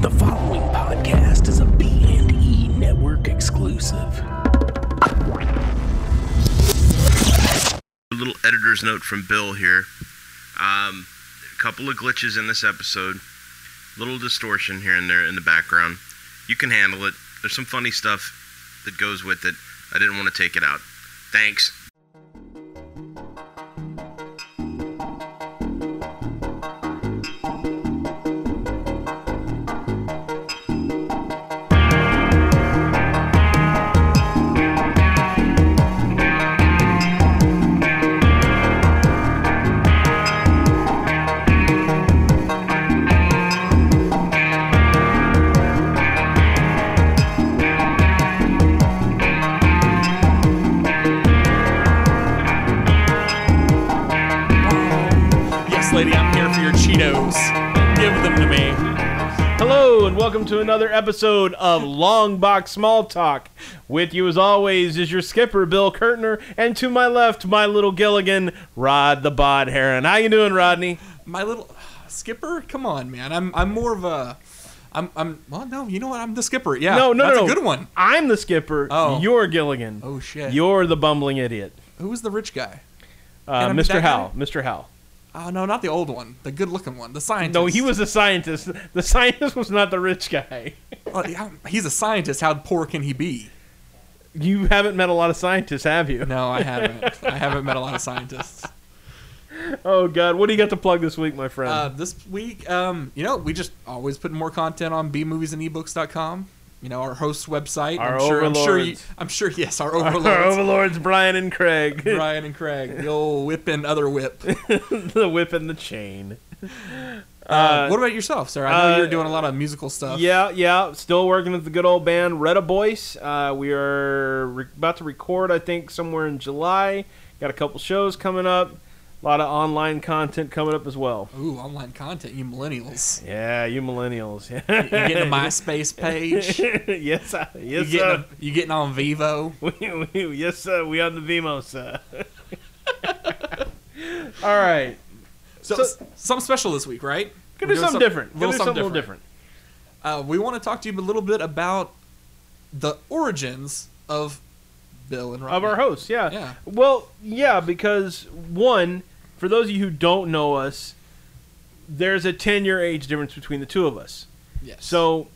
The following podcast is a B&E network exclusive. A little editor's note from Bill here. Um, a couple of glitches in this episode. Little distortion here and there in the background. You can handle it. There's some funny stuff that goes with it. I didn't want to take it out. Thanks. Welcome to another episode of Longbox Small Talk. With you as always is your skipper Bill Kurtner, and to my left, my little Gilligan, Rod the Bod Heron. How you doing, Rodney? My little skipper. Come on, man. I'm I'm more of a. I'm I'm. Well, no. You know what? I'm the skipper. Yeah. no, no, that's no. a good one. I'm the skipper. Oh. You're Gilligan. Oh shit. You're the bumbling idiot. Who's the rich guy? Uh, Mr. guy? Mr. Hal. Oh no, not the old one. The good-looking one. The scientist. No, he was a scientist. The scientist was not the rich guy. Well, he's a scientist. How poor can he be? You haven't met a lot of scientists, have you? No, I haven't. I haven't met a lot of scientists. Oh God, what do you got to plug this week, my friend? Uh, this week, um, you know, we just always put more content on bmoviesandebooks.com. You know, our host website. Our I'm sure, I'm sure, you, overlords. I'm sure, yes, our overlords. Our overlords. overlords, Brian and Craig. Brian and Craig, the old whip and other whip. the whip and the chain. Uh, what about yourself, sir? I know uh, you're doing a lot of musical stuff. Yeah, yeah. Still working with the good old band Retta Boys. Uh, we are re- about to record, I think, somewhere in July. Got a couple shows coming up. A lot of online content coming up as well. Ooh, online content, you millennials. Yeah, you millennials. You getting a MySpace page? yes, I, You yes, getting, sir. a, you getting on Vivo? We, we, yes, sir. We on the Vimeo, sir. All right. So, So- s- something special this week, right? Gonna do something some- different. do something a little different. Uh, we want to talk to you a little bit about the origins of Bill and Rob. of our hosts. Yeah. Yeah. Well, yeah, because one, for those of you who don't know us, there's a 10 year age difference between the two of us. Yes. So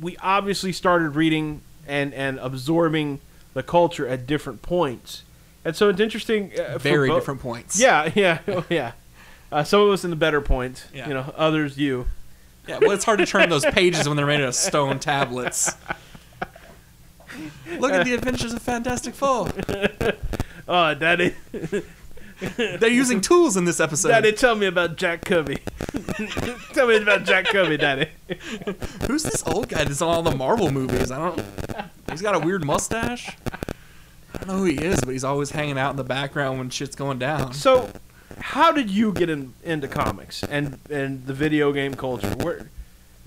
we obviously started reading and, and absorbing the culture at different points. And so it's interesting. Uh, very different points. Yeah, yeah, oh, yeah. Uh, some of us in the better point. Yeah. You know, others you. Yeah, well, it's hard to turn those pages when they're made out of stone tablets. Look at the adventures of Fantastic Four. Oh, Daddy, They're using tools in this episode. Daddy, tell me about Jack Kirby. tell me about Jack Kirby, Daddy. Who's this old guy that's on all the Marvel movies? I don't. He's got a weird mustache. I don't know who he is, but he's always hanging out in the background when shit's going down. So, how did you get in, into comics and and the video game culture? Where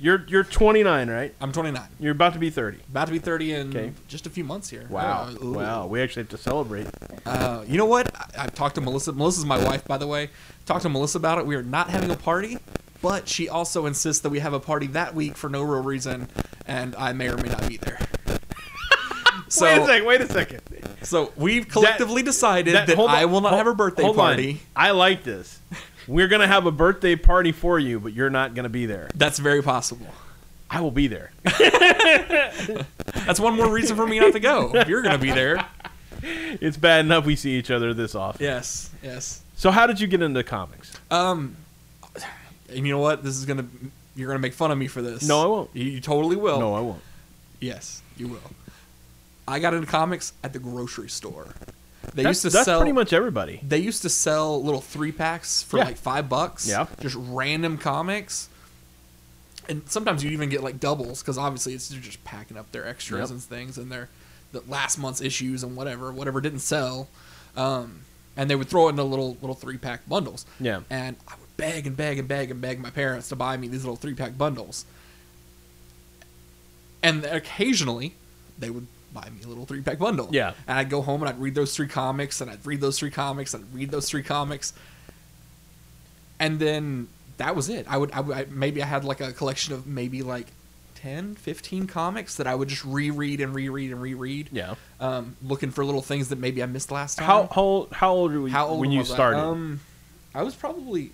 you're you're 29, right? I'm 29, You're about to be 30. about to be 30 in Okay. just a few months here. Wow, Uh, wow. We actually have to celebrate. Uh, you know what? I, I've talked to Melissa. Melissa's my wife, by the way. Talked to Melissa about it. We are not having a party, but she also insists that we have a party that week for no real reason, and I may or may not be there. so, wait a second. Wait a second. so we've collectively decided that, hold on, I will not hold- have a birthday hold on. party. I like this. We're gonna have a birthday party for you, but you're not gonna be there. That's very possible. I will be there. That's one more reason for me not to go. If you're gonna be there, it's bad enough we see each other this often. yes, yes. So, how did you get into comics? Um, and you know what? This is gonna you're gonna make fun of me for this. No, I won't. You, you totally will. No, I won't. Yes, you will. I got into comics at the grocery store. They That's, used to that's sell. pretty much everybody. They used to sell little three packs for Yeah. like five bucks. Yeah. Just random comics. And sometimes you'd even get like doubles because obviously it's they're just packing up their extras Yep. and things and their the last month's issues and whatever whatever didn't sell, um, and they would throw it into little little three pack bundles. Yeah. And I would beg and beg and beg and beg my parents to buy me these little three pack bundles. And occasionally, they would buy me a little three pack bundle. Yeah. And I'd go home and I'd read those three comics and I'd read those three comics and I'd read those three comics. And then that was it. I would, I would I, maybe I had like a collection of maybe like 10, 15 comics that I would just reread and reread and reread. Yeah. Um, looking for little things that maybe I missed last time. How how old, how old were you How old when you was I? started? Um, I was probably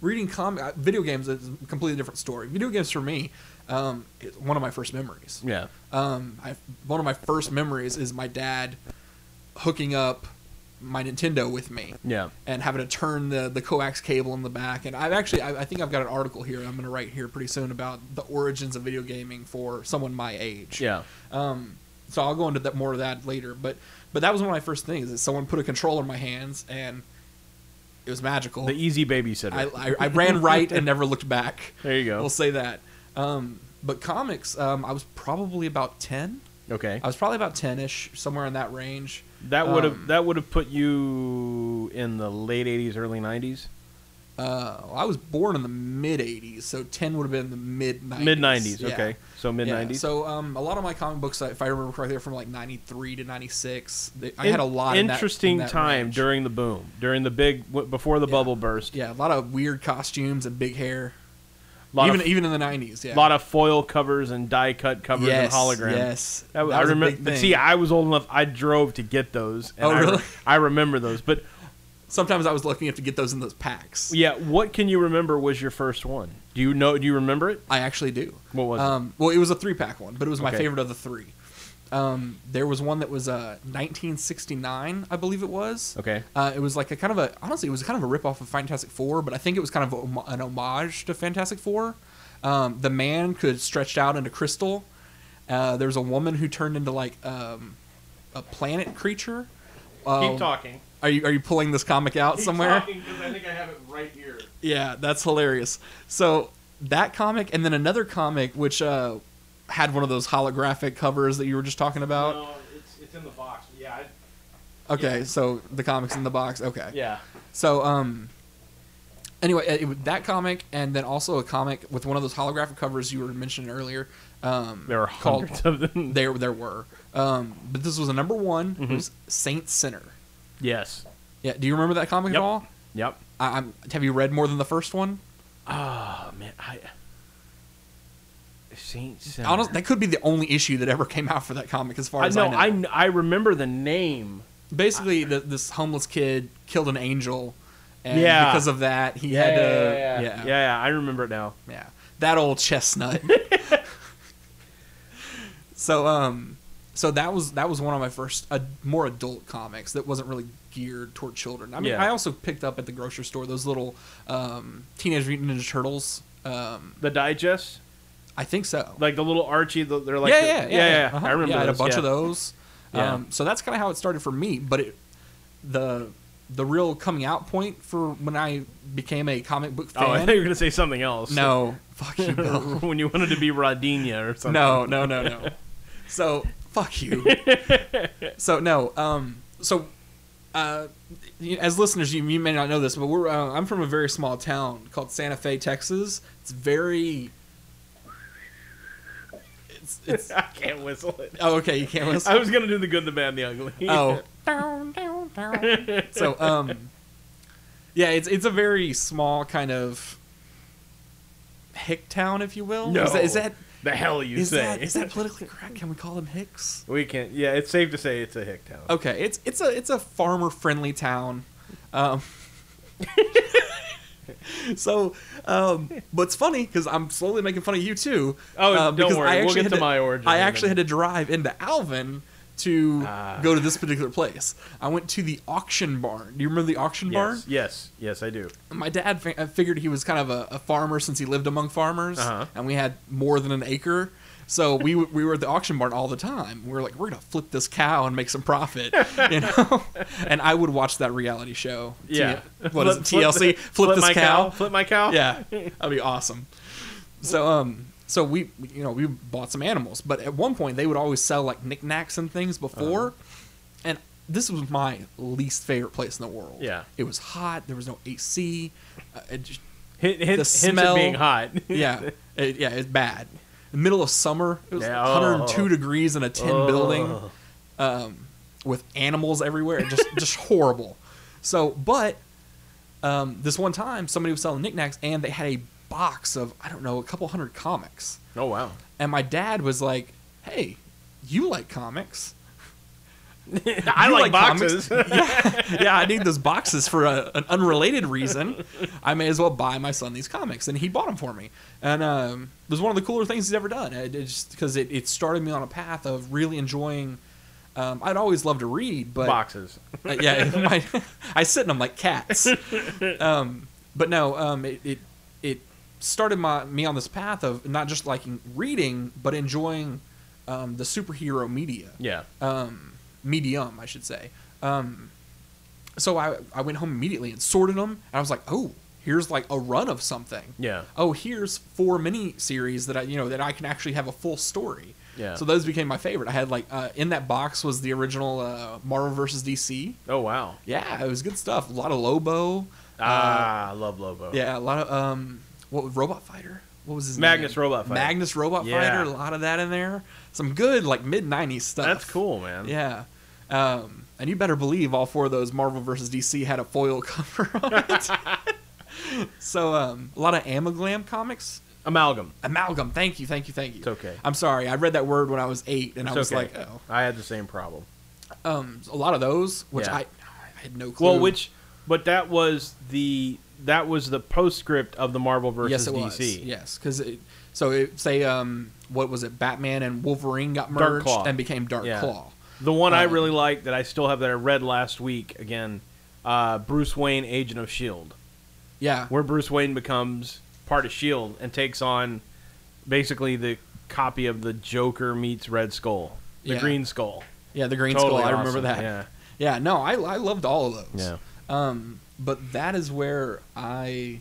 reading comic uh, video games is a completely different story. Video games for me, um, is one of my first memories. yeah. Um, I, one of my first memories is my dad hooking up my Nintendo with me Yeah. and having to turn the, the coax cable in the back. And I've actually, I, I think I've got an article here I'm going to write here pretty soon about the origins of video gaming for someone my age. Yeah. Um, so I'll go into that more of that later. But but that was one of my first things. Is someone put a controller in my hands and it was magical. The easy babysitter. I, I, I ran right and never looked back. there you go. We'll say that. Um, but comics, um, I was probably about ten. Okay. I was probably about ten-ish, somewhere in that range. That would have um, that would have put you in the late '80s, early '90s. Uh, I was born in the mid '80s, so ten would have been the mid '90s. Mid '90s. Yeah. Okay. So mid Yeah, '90s. So um, a lot of my comic books, if I remember correctly, are from like '93 to '96. I In- had a lot. in that- interesting in that time range. during the boom, during the big before the Yeah. bubble burst. Yeah, a lot of weird costumes and big hair. Lot even of even in the '90s. Yeah. A lot of foil covers and die cut covers yes, and hologram. Yes, That, That I was a remember. big thing. see, I was old enough. I drove to get those. And Oh, I, re- really? I remember those. But Sometimes I was lucky enough to get those in those packs. yeah, what can you remember was your first one? Do you know? Do you remember it? I actually do. What was it? um, Well, it was a three pack one, but it was my Okay. favorite of the three. Um, there was one that was uh, 1969, I believe it was. Okay. Uh, it was like a kind of a honestly, it was kind of a rip off of Fantastic Four, but I think it was kind of a, an homage to Fantastic Four. Um, the man could stretched out into crystal. Uh, there was a woman who turned into like um, a planet creature. Um, talking. Are you are you pulling this comic out somewhere? because I think I have it right here. Yeah, that's hilarious. So that comic, and then another comic which uh, had one of those holographic covers that you were just talking about. No, it's, it's in the box. Yeah. Okay, yeah. so the comics in the box. Okay. yeah. So um. Anyway, it, it- that comic, and then also a comic with one of those holographic covers you were mentioning earlier. Um, There are called- hundreds of them. There, there were. Um, but this was a number one. Mhm. It was Saint Sinner. yes. Yeah. Do you remember that comic Yep. at all? Yep. I, I'm, have you read more than the first one? Oh man, I. Saint Sinner. Honestly, that could be the only issue that ever came out for that comic, as far I as know. I know. I, I remember the name. basically the, this homeless kid killed an angel and Yeah. because of that he Yeah, had to yeah, yeah, yeah, yeah. I remember it now. yeah. that old chestnut so um so that was that was one of my first uh, more adult comics that wasn't really geared toward children i mean Yeah. i also picked up at the grocery store those little um teenage mutant ninja turtles um The digest, i think so like the little Archie. the- They're like yeah, the- yeah, yeah, yeah, Uh-huh. I remember. Yeah, I had a bunch yeah. of those. Yeah. Um, so that's kind of how it started for me. But it, the the real coming out point for when I became a comic book fan. Oh, I thought you were gonna say something else. no, fuck you, when you wanted to be Rodinia or something. no, no, no, no. So fuck you. so no. Um. So. Uh, as listeners, you, you may not know this, but we're uh, I'm from a very small town called Santa Fe, Texas. It's very. It's, it's I can't whistle it. oh okay you can't whistle. I was gonna do the good, the bad, and the ugly. Oh. so um yeah, it's it's a very small kind of hick town, if you will. no. Is that is that, the hell you is say? that is that politically correct? Can we call them hicks? we can't. Yeah, it's safe to say it's a hick town. Okay, it's it's a it's a farmer friendly town. Um So, um, but it's funny because I'm slowly making fun of you too. Oh, uh, don't worry, I we'll get had to my origin I actually had to drive into Alvin to Ah. go to this particular place. I went to the auction barn. Do you remember the auction barn? Yes, yes, yes, I do. my dad fi- I figured he was kind of a, a farmer since he lived among farmers, Uh-huh. and we had more than an acre. So we we were at the auction barn all the time. We were like, we're gonna flip this cow and make some profit, you know. and I would watch that reality show. T- Yeah. what is it? Flip- TLC? Flip, this my cow. Flip my cow. Yeah, that'd be awesome. So um, so we you know we bought some animals, but at one point they would always sell like knickknacks and things before, Uh-huh. and this was my least favorite place in the world. Yeah. it was hot. There was no AC. Uh, it just, Hint, hint, The smell- being hot. yeah, it, yeah, it's bad. The middle of summer, it was Yeah, 102 oh. degrees in a tin Oh. building, um, with animals everywhere. Just just horrible. So, but um, this one time, somebody was selling knickknacks, and they had a box of I don't know a couple hundred comics, Oh wow. and my dad was like, "Hey, you like comics?" I like, comics? boxes. yeah, yeah, I need those boxes for a, an unrelated reason. I may as well buy my son these comics, and he bought them for me. And um, it was one of the cooler things he's ever done. It, it just because it, it started me on a path of really enjoying. Um, I'd always loved to read, but Boxes. uh, yeah, my, I sit in them like cats. Um, but no, um, it, it it started my me on this path of not just liking reading, but enjoying um, the superhero media Yeah. um, medium, I should say. Um, so I, I went home immediately and sorted them, and I was like, oh, here's like a run of something. Yeah. Oh, here's four mini series that I, you know, that I can actually have a full story. Yeah. So those became my favorite. I had like uh, in that box was the original uh, Marvel versus DC. Oh wow. Yeah, it was good stuff. A lot of Lobo. Ah, I love Lobo. Yeah, a lot of um, what was Robot Fighter? What was his Magnus name? Robot Fighter. Magnus Robot Yeah. Fighter. A lot of that in there. Some good like mid '90s stuff. That's cool, man. Yeah. Um, and you better believe all four of those Marvel vs. DC had a foil cover on it. so um, a lot of Amaglam comics. Amalgam. Amalgam. Thank you, thank you, thank you. It's okay. I'm sorry. I read that word when I was eight, and I was okay. like, oh. I had the same problem. Um, a lot of those, which Yeah. I, I had no clue. Well, which, but that was the that was the postscript of the Marvel versus yes, it DC. was. Yes, because it, so it, say um, what was it? Batman and Wolverine got merged and became Dark Yeah. Claw. The one I Um, really like that I still have that I read last week again, uh, Bruce Wayne, Agent of Shield, Yeah, where Bruce Wayne becomes part of Shield and takes on basically the copy of the Joker meets Red Skull, the Yeah. Green Skull. yeah, the Green Totally Skull. I remember awesome. that. Yeah, Yeah, no, I, I loved all of those. yeah. Um, but that is where I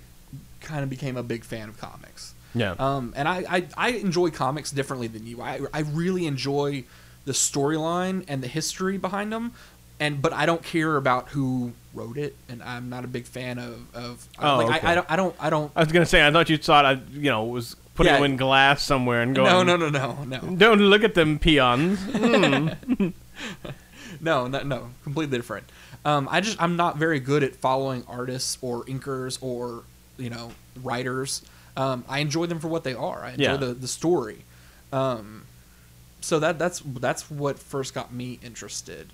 kind of became a big fan of comics. Yeah. Um, and I, I, I enjoy comics differently than you. I, I really enjoy the storyline and the history behind them. And but I don't care about who wrote it, and I'm not a big fan of of Oh, like okay. I, I don't I don't I don't. I was gonna say I thought you thought I you know was putting Yeah. them in glass somewhere and going. No, no, no, no, no, Don't look at them peons. no, no, no, completely different. Um, I just I'm not very good at following artists or inkers or you know writers. Um, I enjoy them for what they are. I enjoy Yeah. the the story. Um, so that that's that's what first got me interested.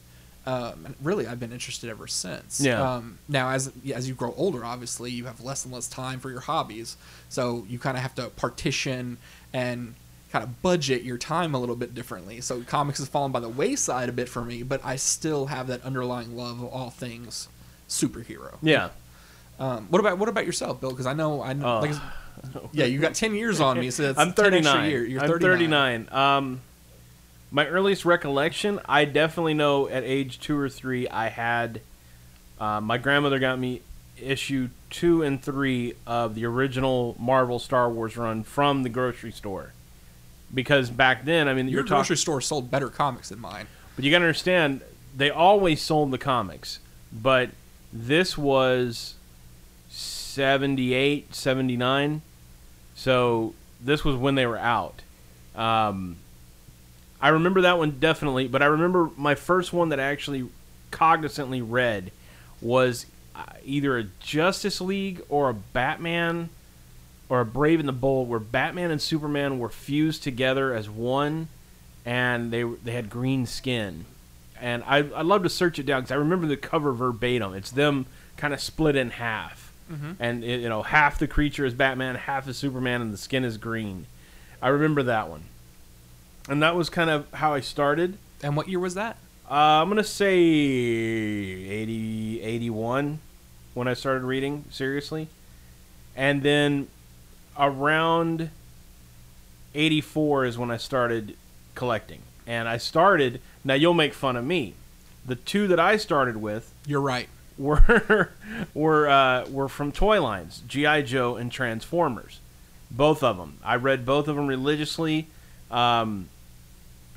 Um, and really, I've been interested ever since. Yeah. Um, now, as as you grow older, obviously, you have less and less time for your hobbies, so you kind of have to partition and kind of budget your time a little bit differently. So comics has fallen by the wayside a bit for me, but I still have that underlying love of all things superhero. yeah. Um, what about what about yourself, Bill? Because I know I know. Oh. Like, yeah, you got ten years on me, so that's I'm 10 extra 39. year. You're I'm 39. 39. Um, my earliest recollection, I definitely know at age two or three, I had uh, my grandmother got me issue two and three of the original Marvel Star Wars run from the grocery store. Because back then, I mean, Your grocery store sold better comics than mine. but you got to understand, they always sold the comics, but this was 78, 79. So this was when they were out. Um, I remember that one definitely, but I remember my first one that I actually cognizantly read was uh, either a Justice League or a Batman or a Brave and the Bold, where Batman and Superman were fused together as one, and they they had green skin. And I I love to search it down because I remember the cover verbatim. It's them kind of split in half, and it, you know half the creature is Batman, half is Superman, and the skin is green. I remember that one, and that was kind of how I started. And what year was that? Uh, I'm gonna say 80, 81 when I started reading seriously, and then around 84 is when I started collecting. And I started. Now you'll make fun of me. The two that I started with You're right. were were uh, were from toy lines, GI Joe and Transformers, both of them. I read both of them religiously. Um,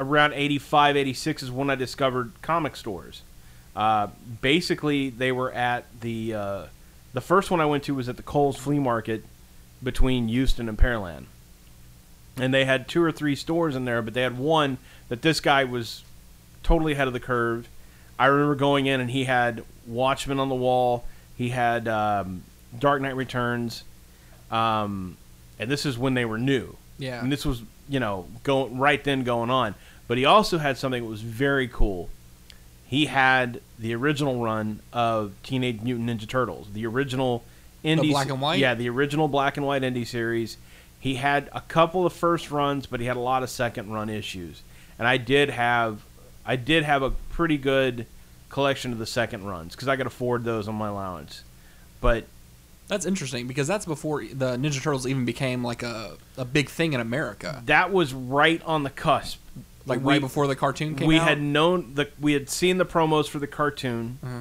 around 85, 86 is when I discovered comic stores. Uh, basically, they were at the uh, the first one I went to was at the Coles Flea Market between Houston and Pearland, and they had two or three stores in there, but they had one that this guy was totally ahead of the curve. I remember going in and he had Watchmen on the wall. He had um, Dark Knight Returns. Um, and this is when they were new. Yeah. and this was you know going right then going on. But he also had something that was very cool. He had the original run of Teenage Mutant Ninja Turtles, the original indie black and white? Yeah, the original black and white indie series. He had a couple of first runs, but he had a lot of second run issues. And I did have, I did have a pretty good collection of the second runs because I could afford those on my allowance. But That's interesting because that's before the Ninja Turtles even became like a, a big thing in America. that was right on the cusp. Like We- right before the cartoon came we out. had known the we had seen the promos for the cartoon, Uh-huh.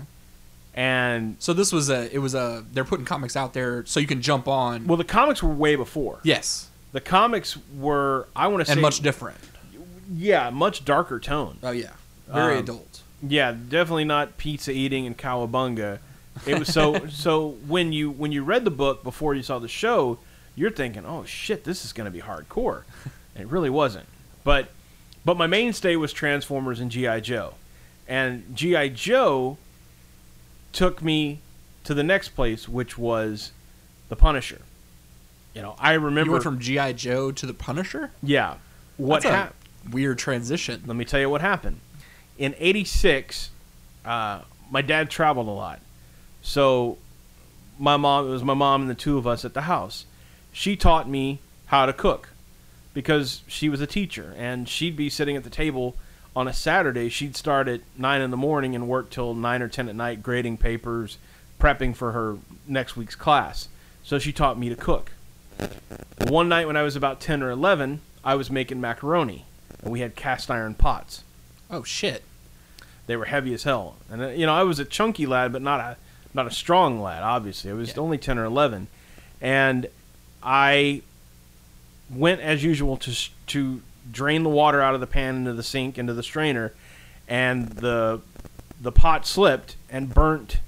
And so this was a it was a they're putting comics out there so you can jump on. well, the comics were way before. yes, The comics were I want to say and much different. yeah, much darker tone. Oh yeah, very Um, adult. Yeah, definitely not pizza eating and cowabunga. It was so so when you when you read the book before you saw the show, you're thinking, "Oh shit, this is going to be hardcore." And it really wasn't. But but my mainstay was Transformers and GI Joe. And GI Joe took me to the next place which was the Punisher. You know, I remember You went from GI Joe to the Punisher. yeah. What happened? Weird transition. Let me tell you what happened. In '86, uh, my dad traveled a lot, so my mom it was my mom and the two of us at the house. She taught me how to cook because she was a teacher, and she'd be sitting at the table on a Saturday. She'd start at nine in the morning and work till nine or ten at night, grading papers, prepping for her next week's class. So she taught me to cook. One night when I was about ten or eleven, I was making macaroni, and we had cast iron pots. Oh shit. They were heavy as hell, and uh, you know I was a chunky lad, but not a not a strong lad. Obviously, I was Yeah. only ten or eleven, and I went as usual to to drain the water out of the pan into the sink into the strainer, and the the pot slipped and burnt.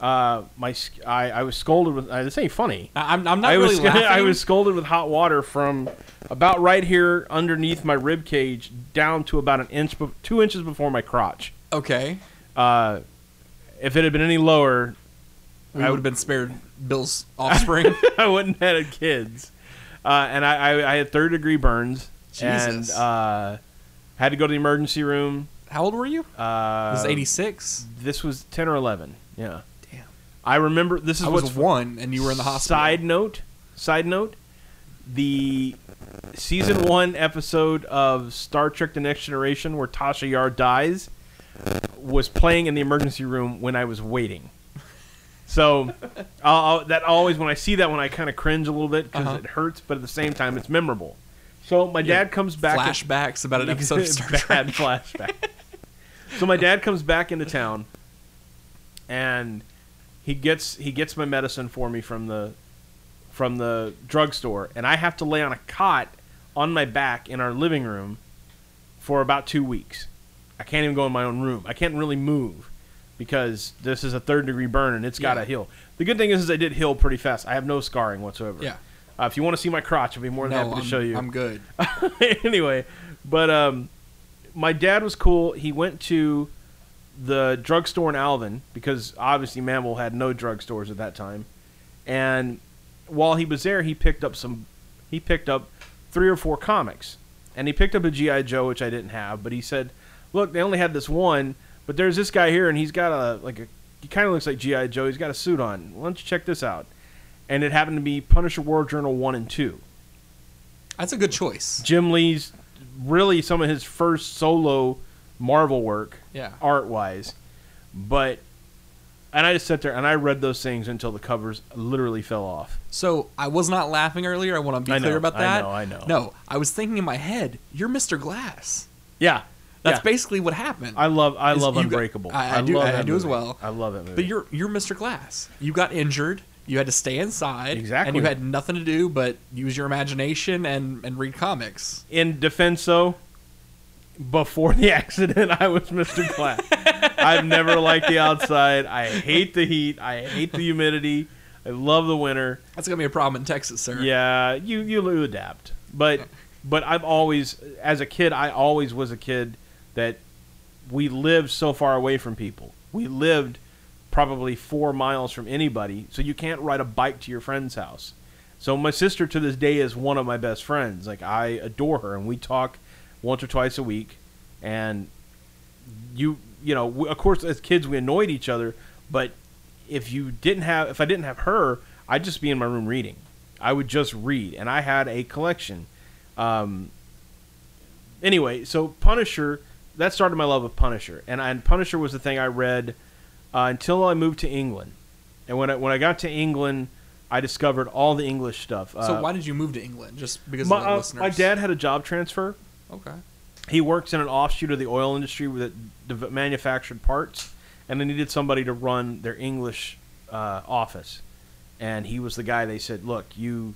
Uh, my I, I was scolded with. Uh, this ain't funny. I- I'm, I'm not I really was laughing. I was scolded with hot water from about right here underneath my rib cage down to about an inch, two inches before my crotch. okay. Uh, if it had been any lower, We I- would have been spared Bill's offspring. I wouldn't have had kids. Uh, and I, I, I had third degree burns and uh, had to go to the emergency room. How old were you? Uh, This is 86. This was ten or eleven. Yeah, Damn. I remember. This is I was what's one, and you were in the hospital. Side note, side note, the season one episode of Star Trek: The Next Generation, where Tasha Yar dies, was playing in the emergency room when I was waiting. So I'll, I'll, that always, when I see that one, I kind of cringe a little bit because Uh-huh. it hurts, but at the same time, it's memorable. So my dad comes back. Flashbacks about an episode of Star bad Trek. flashback. so my dad comes back into town, and he gets he gets my medicine for me from the from the drugstore, and I have to lay on a cot on my back in our living room for about two weeks. I can't even go in my own room. I can't really move because this is a third degree burn and it's got to Yeah. heal. The good thing is, is I did heal pretty fast. I have no scarring whatsoever. Yeah. Uh, if you want to see my crotch, I'll be more than No, happy I'm, to show you. I'm good. anyway, but um, my dad was cool. He went to the drugstore in Alvin because obviously Manvel had no drugstores at that time, and while he was there, he picked up some. He picked up three or four comics, and he picked up a GI Joe, which I didn't have. But he said, "Look, they only had this one, but there's this guy here, and he's got a like a. He kind of looks like GI Joe. He's got a suit on. Why don't you check this out?" And it happened to be Punisher War Journal one and two. That's a good choice. Jim Lee's really some of his first solo Marvel work, Yeah. art wise. But and I just sat there and I read those things until the covers literally fell off. So I was not laughing earlier. I want to be I clear know, about that. I know, I know. No, I was thinking in my head, you're Mr. Glass. Yeah, That's yeah. basically what happened. I love I love you got- Unbreakable. I- I do- I do as well. I love it. but you're you're Mr. Glass. You got injured. You had to stay inside. Exactly. And you had nothing to do but use your imagination and, and read comics. in defense though, before the accident, I was Mr. Glass. I've never liked the outside. I hate the heat. I hate the humidity. I love the winter. That's gonna be a problem in Texas, sir. Yeah, you you adapt. But but I've always as a kid I always was a kid that we lived so far away from people. We lived probably 4 miles from anybody, so you can't ride a bike to your friend's house. So my sister to this day is one of my best friends. Like I adore her, and we talk once or twice a week. And you, you know, of course, as kids we annoyed each other, but if you didn't have, if I didn't have her, I'd just be in my room reading. I would just read, and I had a collection. Um, anyway, so Punisher, that started my love of Punisher, and, and Punisher was the thing I read uh, until I moved to England. And when I when I got to England, I discovered all the English stuff. So Uh, why did you move to England? Just because my, uh, listeners? my dad had a job transfer. Okay. He works in an offshoot of the oil industry that manufactured parts, and they needed somebody to run their English uh, office. And he was the guy. They said, "Look, you,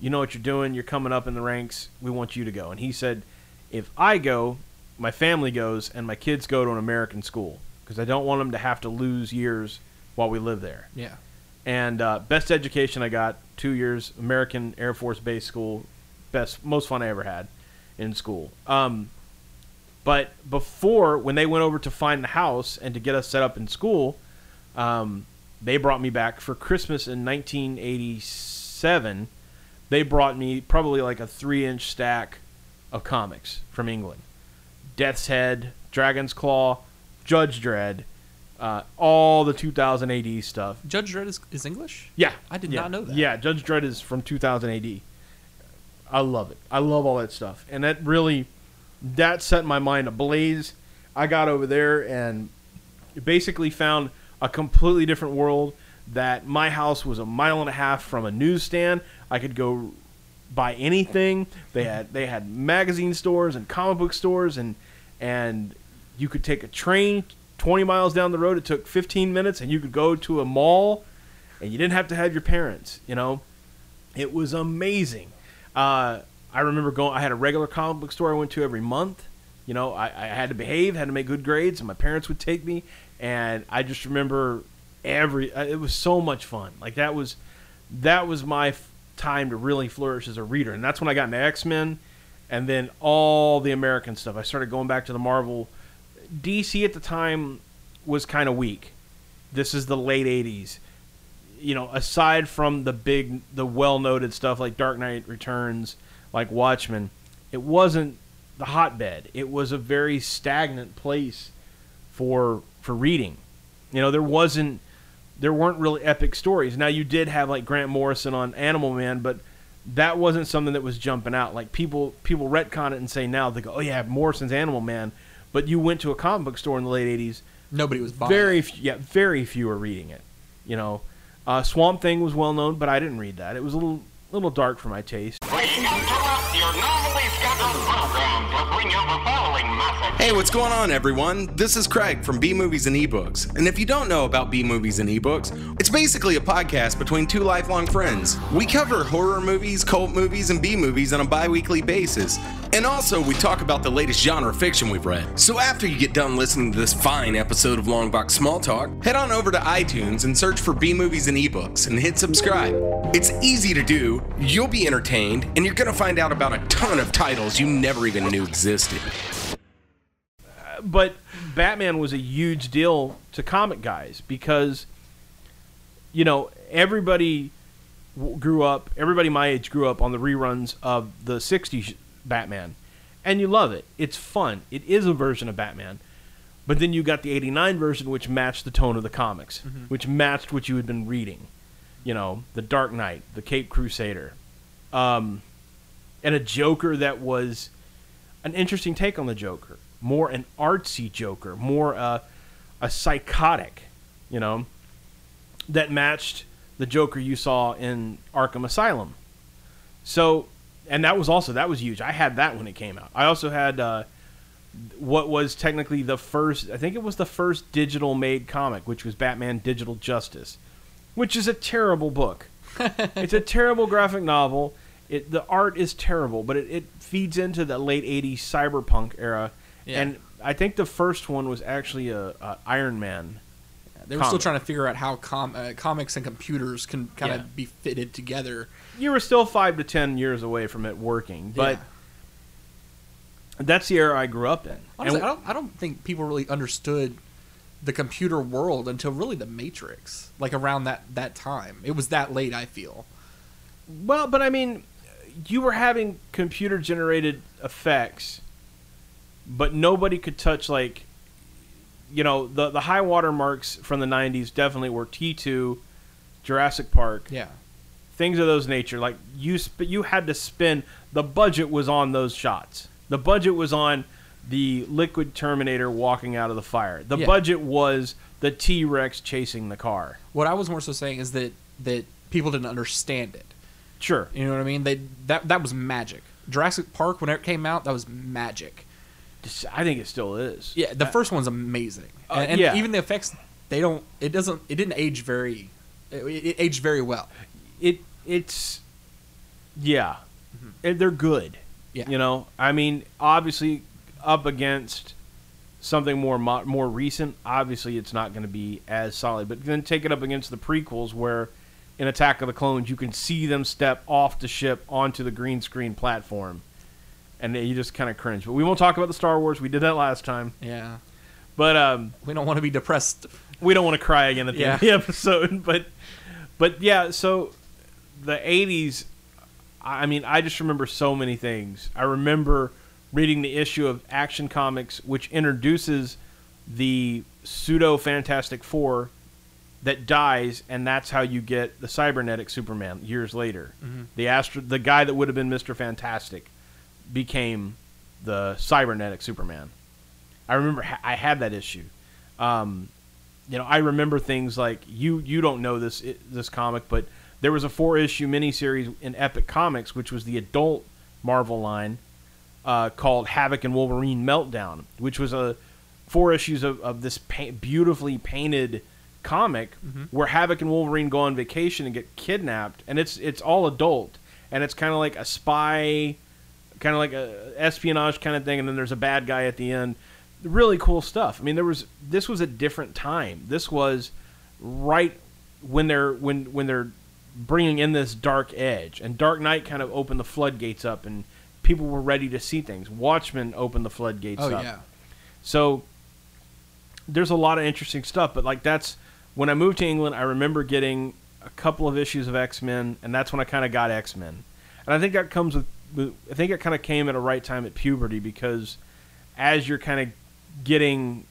you know what you're doing. You're coming up in the ranks. We want you to go." And he said, "If I go, my family goes, and my kids go to an American school because I don't want them to have to lose years while we live there." Yeah. and uh, best education I got two years American Air Force Base School, best most fun I ever had in school. Um, but before when they went over to find the house and to get us set up in school, um, they brought me back for Christmas in 1987. They brought me probably like a three-inch stack of comics from England: Death's Head, Dragon's Claw, Judge Dredd. Uh, all the 2000 AD stuff. Judge Dredd is, is English. Yeah, I did yeah. not know that. Yeah, Judge Dredd is from 2000 AD. I love it. I love all that stuff, and that really that set my mind ablaze. I got over there and basically found a completely different world. That my house was a mile and a half from a newsstand. I could go buy anything. They had they had magazine stores and comic book stores, and and you could take a train 20 miles down the road. It took 15 minutes, and you could go to a mall, and you didn't have to have your parents. You know, it was amazing. Uh, I remember going. I had a regular comic book store I went to every month. You know, I, I had to behave, had to make good grades, and my parents would take me. And I just remember every. uh, It was so much fun. Like that was, that was my f- time to really flourish as a reader, and that's when I got into X Men, and then all the American stuff. I started going back to the Marvel. DC at the time was kind of weak. This is the late '80s you know, aside from the big, the well-noted stuff like Dark Knight Returns, like Watchmen, it wasn't the hotbed. It was a very stagnant place for for reading. You know, there wasn't, there weren't really epic stories. Now you did have like Grant Morrison on Animal Man, but that wasn't something that was jumping out. Like people people retcon it and say now they go, oh yeah, Morrison's Animal Man, but you went to a comic book store in the late '80s Nobody was buying. very few, yeah, very few were reading it. You know, uh, Swamp Thing was well known, but I didn't read that. It was a little little dark for my taste. We interrupt your normally scheduled program to bring you the following message. Hey, what's going on, everyone? This is Craig from B Movies and Ebooks. And if you don't know about B Movies and Ebooks, it's basically a podcast between two lifelong friends. We cover horror movies, cult movies, and B movies on a bi weekly basis. And also, we talk about the latest genre fiction we've read. So after you get done listening to this fine episode of Longbox Small Talk, head on over to iTunes and search for B Movies and Ebooks and hit subscribe. It's easy to do, you'll be entertained, and you're gonna find out about a ton of titles you never even knew existed. But Batman was a huge deal to comic guys because, you know, everybody w- grew up. Everybody my age grew up on the reruns of the '60s Batman, and you love it. It's fun. It is a version of Batman. But then you got the 89 version, which matched the tone of the comics, which matched what you had been reading. You know, The Dark Knight, The Cape Crusader, um, and a Joker that was an interesting take on the Joker, more an artsy Joker, more uh, a psychotic, you know, that matched the Joker you saw in Arkham Asylum. So, and that was also that was huge. I had that when it came out. I also had uh, what was technically the first. I think it was the first digital made comic, which was Batman Digital Justice, which is a terrible book. it's a terrible graphic novel. It the art is terrible, but it, it feeds into the late '80s cyberpunk era. Yeah. And I think the first one was actually a, a Iron Man. They were still trying to figure out how com- uh, comics and computers can kind of Yeah. be fitted together. You were still five to ten years away from it working, but Yeah. that's the era I grew up in. Honestly, And- I don't. I don't think people really understood the computer world until really the Matrix, like around that that time. It was that late. I feel. Well, but I mean, you were having computer generated effects, but nobody could touch like, you know, the the high water marks from the '90s definitely were T2, Jurassic Park, Yeah. things of those nature. Like you, sp- you had to spend. The budget was on those shots. The budget was on the liquid Terminator walking out of the fire. The Yeah. budget was the T Rex chasing the car. What I was more so saying is that that people didn't understand it. Sure. You know what I mean? They that that was magic. Jurassic Park when it came out, that was magic. I think it still is. Yeah, the first one's amazing, Uh, and, and yeah. even the effects they don't. It doesn't. It didn't age very. It, it aged very well. it it's yeah It- they're good Mm-hmm. Yeah. you know i mean obviously up against something more mo- more recent obviously it's not going to be as solid but then take it up against the prequels where in attack of the clones you can see them step off the ship onto the green screen platform and you just kind of cringe but we won't talk about the star wars we did that last time Yeah, but um we don't want to be depressed. we don't want to cry again at the end of the episode, but but yeah, so the '80s. I mean, I just remember so many things. I remember reading the issue of Action Comics, which introduces the pseudo Fantastic Four that dies, and that's how you get the cybernetic Superman years later. The astro- the guy that would have been Mister Fantastic, became the cybernetic Superman. I remember ha- I had that issue. Um, you know, I remember things like you. You don't know this this comic, but there was a four issue miniseries in Epic Comics, which was the adult Marvel line, uh, called Havoc and Wolverine Meltdown, which was a four issues of, of this pa- beautifully painted comic where Havoc and Wolverine go on vacation and get kidnapped, and it's it's all adult, and it's kind of like a spy, kind of like a espionage kind of thing, and then there's a bad guy at the end. Really cool stuff. I mean, there was this was a different time. This was right when they're when when they're bringing in this dark edge, and Dark Knight kind of opened the floodgates up, and people were ready to see things. Watchmen opened the floodgates Oh up. yeah, So there's a lot of interesting stuff, but like that's when I moved to England, I remember getting a couple of issues of X Men, and that's when I kind of got X Men, and I think that comes with, with I think it kind of came at a right time at puberty because as you're kind of getting,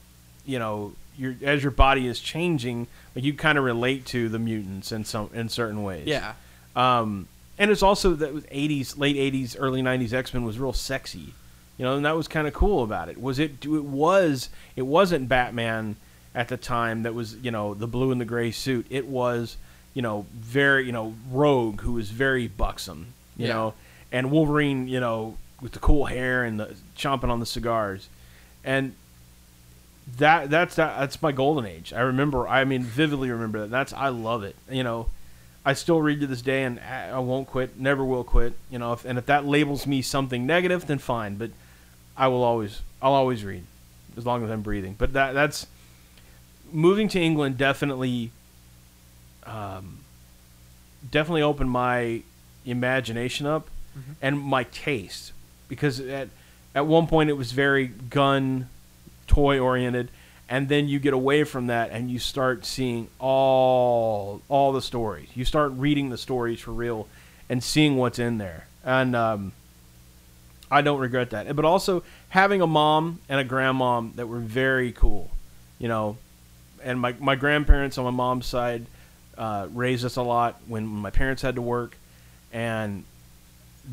you know, your as your body is changing, like you kind of relate to the mutants in some in certain ways. yeah. Um, and it's also that was 80s, late 80s, early 90s X Men was real sexy, you know, and that was kind of cool about it. Was it? It was. It wasn't Batman at the time that was you know the blue and the gray suit. It was you know very you know Rogue who was very buxom, you Yeah. know, and Wolverine you know with the cool hair and the chomping on the cigars, and that that's that, that's my golden age. I remember. I mean, vividly remember that. That's I love it. You know, I still read to this day, and I I won't quit. Never will quit. You know, if, and if that labels me something negative, then fine. But I will always, I'll always read as long as I'm breathing. But that that's moving to England definitely, um, definitely opened my imagination up and my taste. Because at at one point it was very gun toy oriented and then you get away from that and you start seeing all all the stories. You start reading the stories for real and seeing what's in there. And um, i don't regret that. But also having a mom and a grandmom that were very cool you know. And my, my grandparents on my mom's side uh, raised us a lot when my parents had to work. And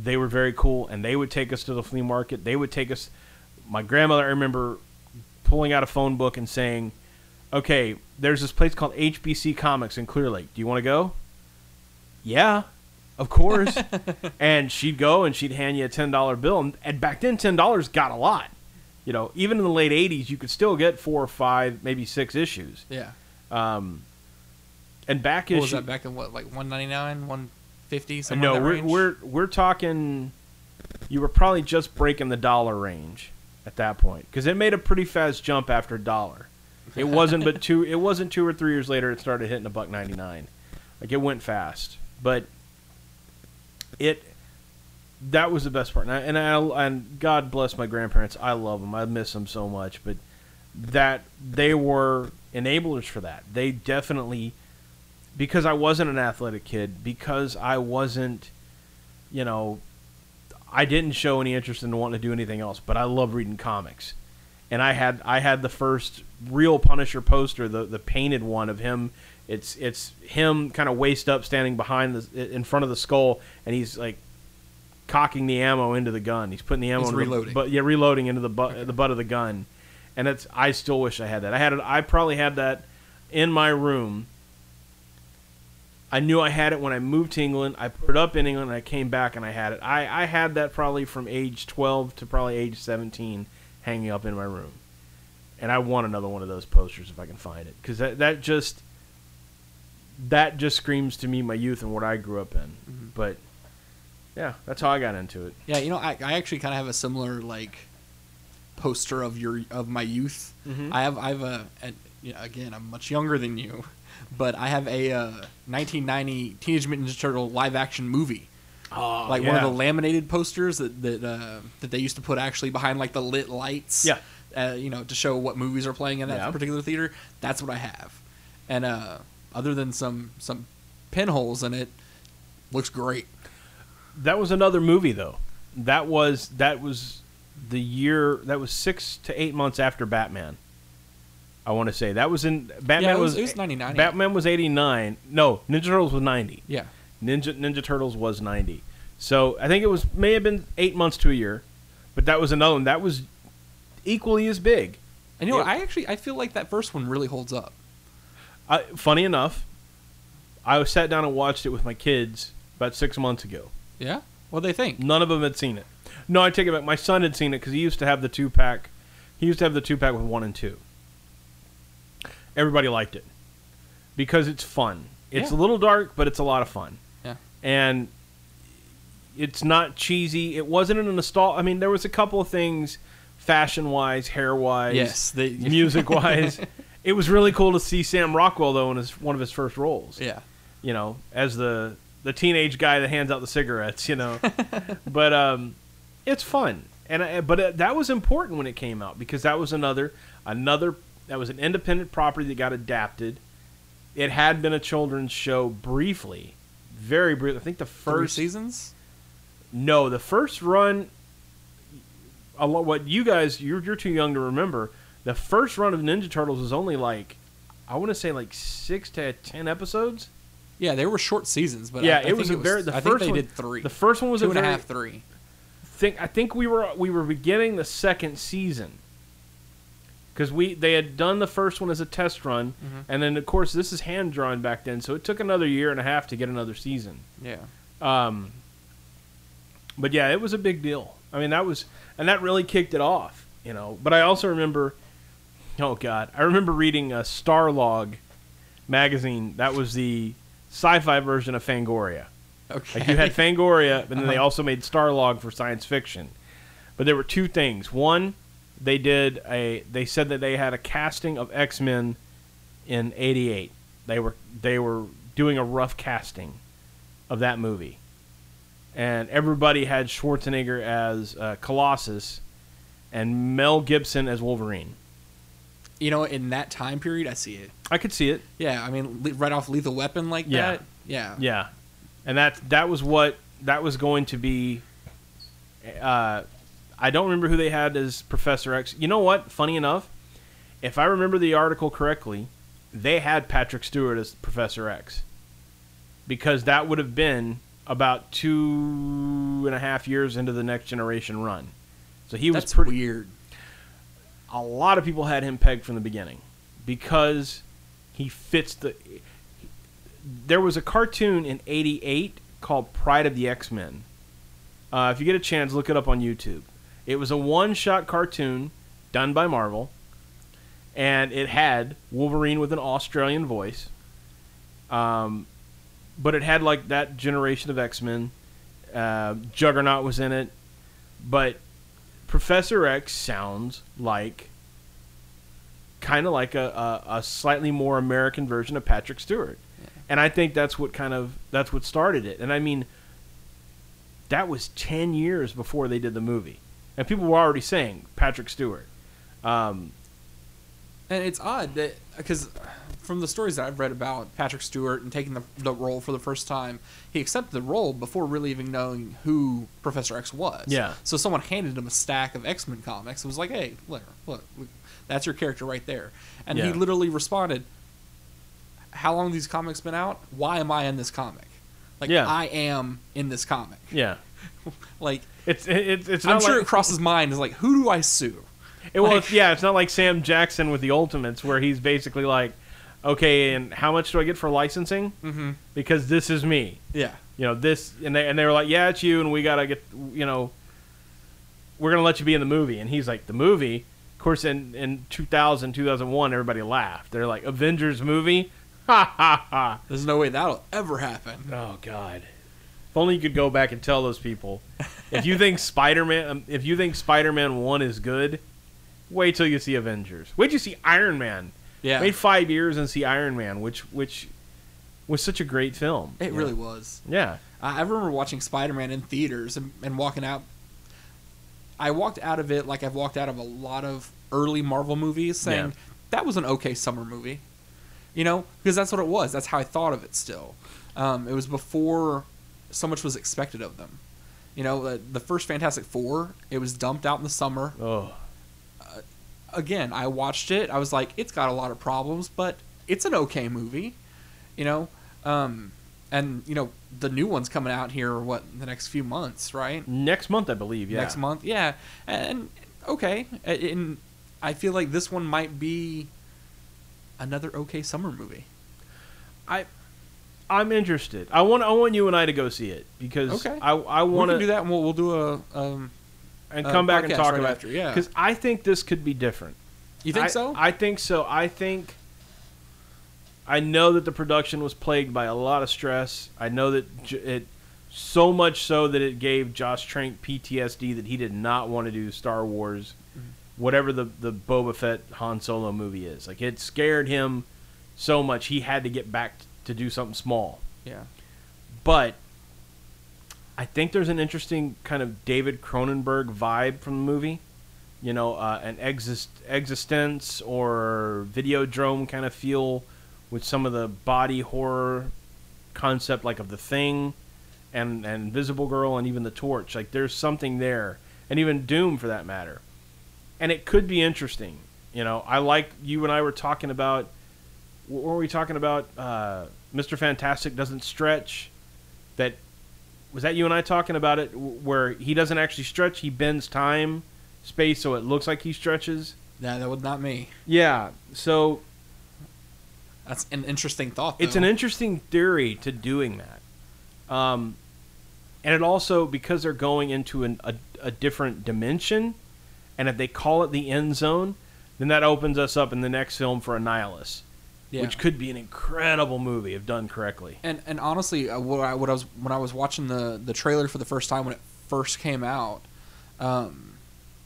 they were very cool and they would take us to the flea market. They would take us my grandmother i remember pulling out a phone book and saying okay there's this place called hbc comics in clear lake. Do you want to go? Yeah of course. And she'd go and she'd hand you a $10 bill and, and back then $10 got a lot. You know even in the late 80s you could still get four or five maybe six issues. Yeah. um, and back What issue was that back in what, like one ninety nine, one fifty, no, we're, range? we're we're talking. You were probably just breaking the dollar range at that point because it made a pretty fast jump after a dollar. It wasn't but two. It wasn't two or three years later. It started hitting a buck ninety nine. Like it went fast, but it that was the best part. And I, and, I, and God bless my grandparents. I love them. I miss them so much. But that they were enablers for that. They definitely because I wasn't an athletic kid, because I wasn't you know, I didn't show any interest in wanting to do anything else, but I love reading comics. And I had I had the first real Punisher poster, the the painted one of him. It's it's him kind of waist up, standing behind the in front of the skull, and he's like cocking the ammo into the gun. He's putting the ammo He's reloading. The, but yeah, reloading into the butt the butt of the gun. And it's I still wish I had that. I had it. I probably had that in my room. I knew I had it when I moved to England. I put it up in England and I came back and I had it. I, I had that probably from age 12 to probably age 17 hanging up in my room. And I want another one of those posters if I can find it. Because that, that just that just screams to me my youth and what I grew up in. But yeah, that's how I got into it. Yeah, you know, I, I actually kind of have a similar like poster of your of my youth. Mhm. I have I have a, know, again I'm much younger than you, but I have a uh, 1990 Teenage Mutant Ninja Turtle live action movie. Oh, like one of the laminated posters that that uh, that they used to put actually behind like the lit lights. Yeah. Uh, you know, to show what movies are playing in that Yeah. particular theater. That's what I have. And uh, other than some some pinholes in it, looks great. That was another movie though. That was that was the year that was six to eight months after Batman. I want to say that was in Batman Yeah, it was- was, it was 99. Batman was eighty nine. No, Ninja Turtles was ninety. Yeah. Ninja Ninja Turtles was ninety. So I think it was may have been eight months to a year, but that was another one that was equally as big. And you know. It- I actually I feel like that first one really holds up. I, funny enough, I sat down and watched it with my kids about six months ago. Yeah. What they think? None of them had seen it. No, I take it back. My son had seen it because he used to have the two pack. He used to have the two pack with one and two. Everybody liked it because it's fun. It's Yeah. a little dark, but it's a lot of fun. Yeah. And it's not cheesy. It wasn't an a nostalgia. I mean, there was a couple of things, fashion wise, hair wise, Yes, they- music wise. it was really cool to see Sam Rockwell though in his one of his first roles Yeah. you know, as the the teenage guy that hands out the cigarettes, you know. but um, it's fun, and I, but uh, that was important when it came out because that was another another that was an independent property that got adapted. It had been a children's show briefly, very brief. I think the Three first seasons. no, the first run. A lot, what you guys you're you're too young to remember. The first run of Ninja Turtles was only like, I want to say like six to ten episodes. Yeah, they were short seasons, but yeah, I, I it was a very. The I first think they one, did three. The first one was two a and a half, three. Think I think we were we were beginning the second season because we they had done the first one as a test run, Mm-hmm. and then of course this is hand drawn back then, so it took another year and a half to get another season. Yeah. Um, but yeah, it was a big deal. I mean, that was, and that really kicked it off, you know. But I also remember, oh god, I remember reading a Starlog magazine. That was the sci-fi version of Fangoria. Okay. Like you had Fangoria, but then they Uh-huh. also made Starlog for science fiction. But there were two things. One, they did a. They said that they had a casting of X Men in '88. They were they were doing a rough casting of that movie, and everybody had Schwarzenegger as uh, Colossus, and Mel Gibson as Wolverine. you know, in that time period, I see it. I could see it. Yeah, I mean, le- right off Lethal Weapon like Yeah. that. Yeah. Yeah, and that that was what that was going to be. Uh, I don't remember who they had as Professor X. You know what? Funny enough, if I remember the article correctly, they had Patrick Stewart as Professor X because that would have been about two and a half years into the Next Generation run. So he was That's pretty weird. a lot of people had him pegged from the beginning because he fits the. There was a cartoon in '88 called Pryde of the X-Men. Uh, if you get a chance, look it up on YouTube. It was a one-shot cartoon done by Marvel, and it had Wolverine with an Australian voice. Um, but it had like that generation of X Men. Uh, Juggernaut was in it, but Professor X sounds like kind of like a, a, a slightly more American version of Patrick Stewart. And I think that's what kind of that's what started it. And I mean that was 10 years before they did the movie. And people were already saying Patrick Stewart. Um, And it's odd that because from the stories that I've read about Patrick Stewart and taking the, the role for the first time, he accepted the role before really even knowing who Professor X was. Yeah. So someone handed him a stack of X Men comics and was like, "Hey, look, look, look, that's your character right there." And he literally responded, "How long have these comics been out? Why am I in this comic? Like, Yeah. I am in this comic. Yeah. Like, It's it's it's I'm sure like, it crosses mind is like, who do I sue? It, well, Like- it's, yeah, it's not like Sam Jackson with the Ultimates, where he's basically like, okay, and how much do I get for licensing? Mm-hmm. Because this is me. Yeah. You know this, and they and they were like, yeah, it's you, and we gotta get, you know, we're gonna let you be in the movie, and he's like, the movie. Of course, in in 2000, 2001, everybody laughed. They're like, Avengers movie, ha ha ha. There's no way that'll ever happen. Oh God. If only you could go back and tell those people. If you think Spider-Man, um, if you think Spider-Man One is good, wait till you see Avengers. Wait till you see Iron Man. Yeah. Wait five years and see Iron Man, which which was such a great film. It Yeah. really was. Yeah. I I remember watching Spider Man in theaters and, and walking out. I walked out of it like I've walked out of a lot of early Marvel movies saying Yeah. that was an okay summer movie. You know, because that's what it was. That's how I thought of it still. Um, it was before so much was expected of them. You know, the, the first Fantastic Four, it was dumped out in the summer. Oh. Again, I watched it. I was like, it's got a lot of problems, but it's an okay movie. You know, um, and you know the new one's coming out here. What the next few months, right? Next month, I believe. Yeah. Next month, yeah. And okay, and I feel like this one might be another okay summer movie. I. I'm interested. I want. I want you and I to go see it because Okay. I. I want to do that, and we'll, we'll do a. Um, and come back and talk right about after, yeah. Because I think this could be different. you think I, so? I think so. I think. I know that the production was plagued by a lot of stress. I know that it, so much so that it gave Josh Trank PTSD that he did not want to do Star Wars, whatever the the Boba Fett Han Solo movie is. Like it scared him so much he had to get back t- to do something small. yeah. But I think there's an interesting kind of David Cronenberg vibe from the movie. You know, uh, an exist eXistenZ or Videodrome kind of feel with some of the body horror concept, like of the Thing and and Invisible Girl and even the Torch. Like there's something there, and even Doom for that matter. And it could be interesting. You know, I like you and I were talking about. What were we talking about? Uh, Mr. Fantastic doesn't stretch. That was that you and I talking about it, where he doesn't actually stretch. He bends time, space, so it looks like he stretches. Yeah, that was not me. Yeah. So That's an interesting thought. it's an interesting theory to doing that. Um, and it also because they're going into an, a, a different dimension, and if they call it the end zone, then that opens us up in the next film for Annihilus, yeah. which could be an incredible movie if done correctly. And and honestly, uh, what I, what I was when I was watching the the trailer for the first time when it first came out, um,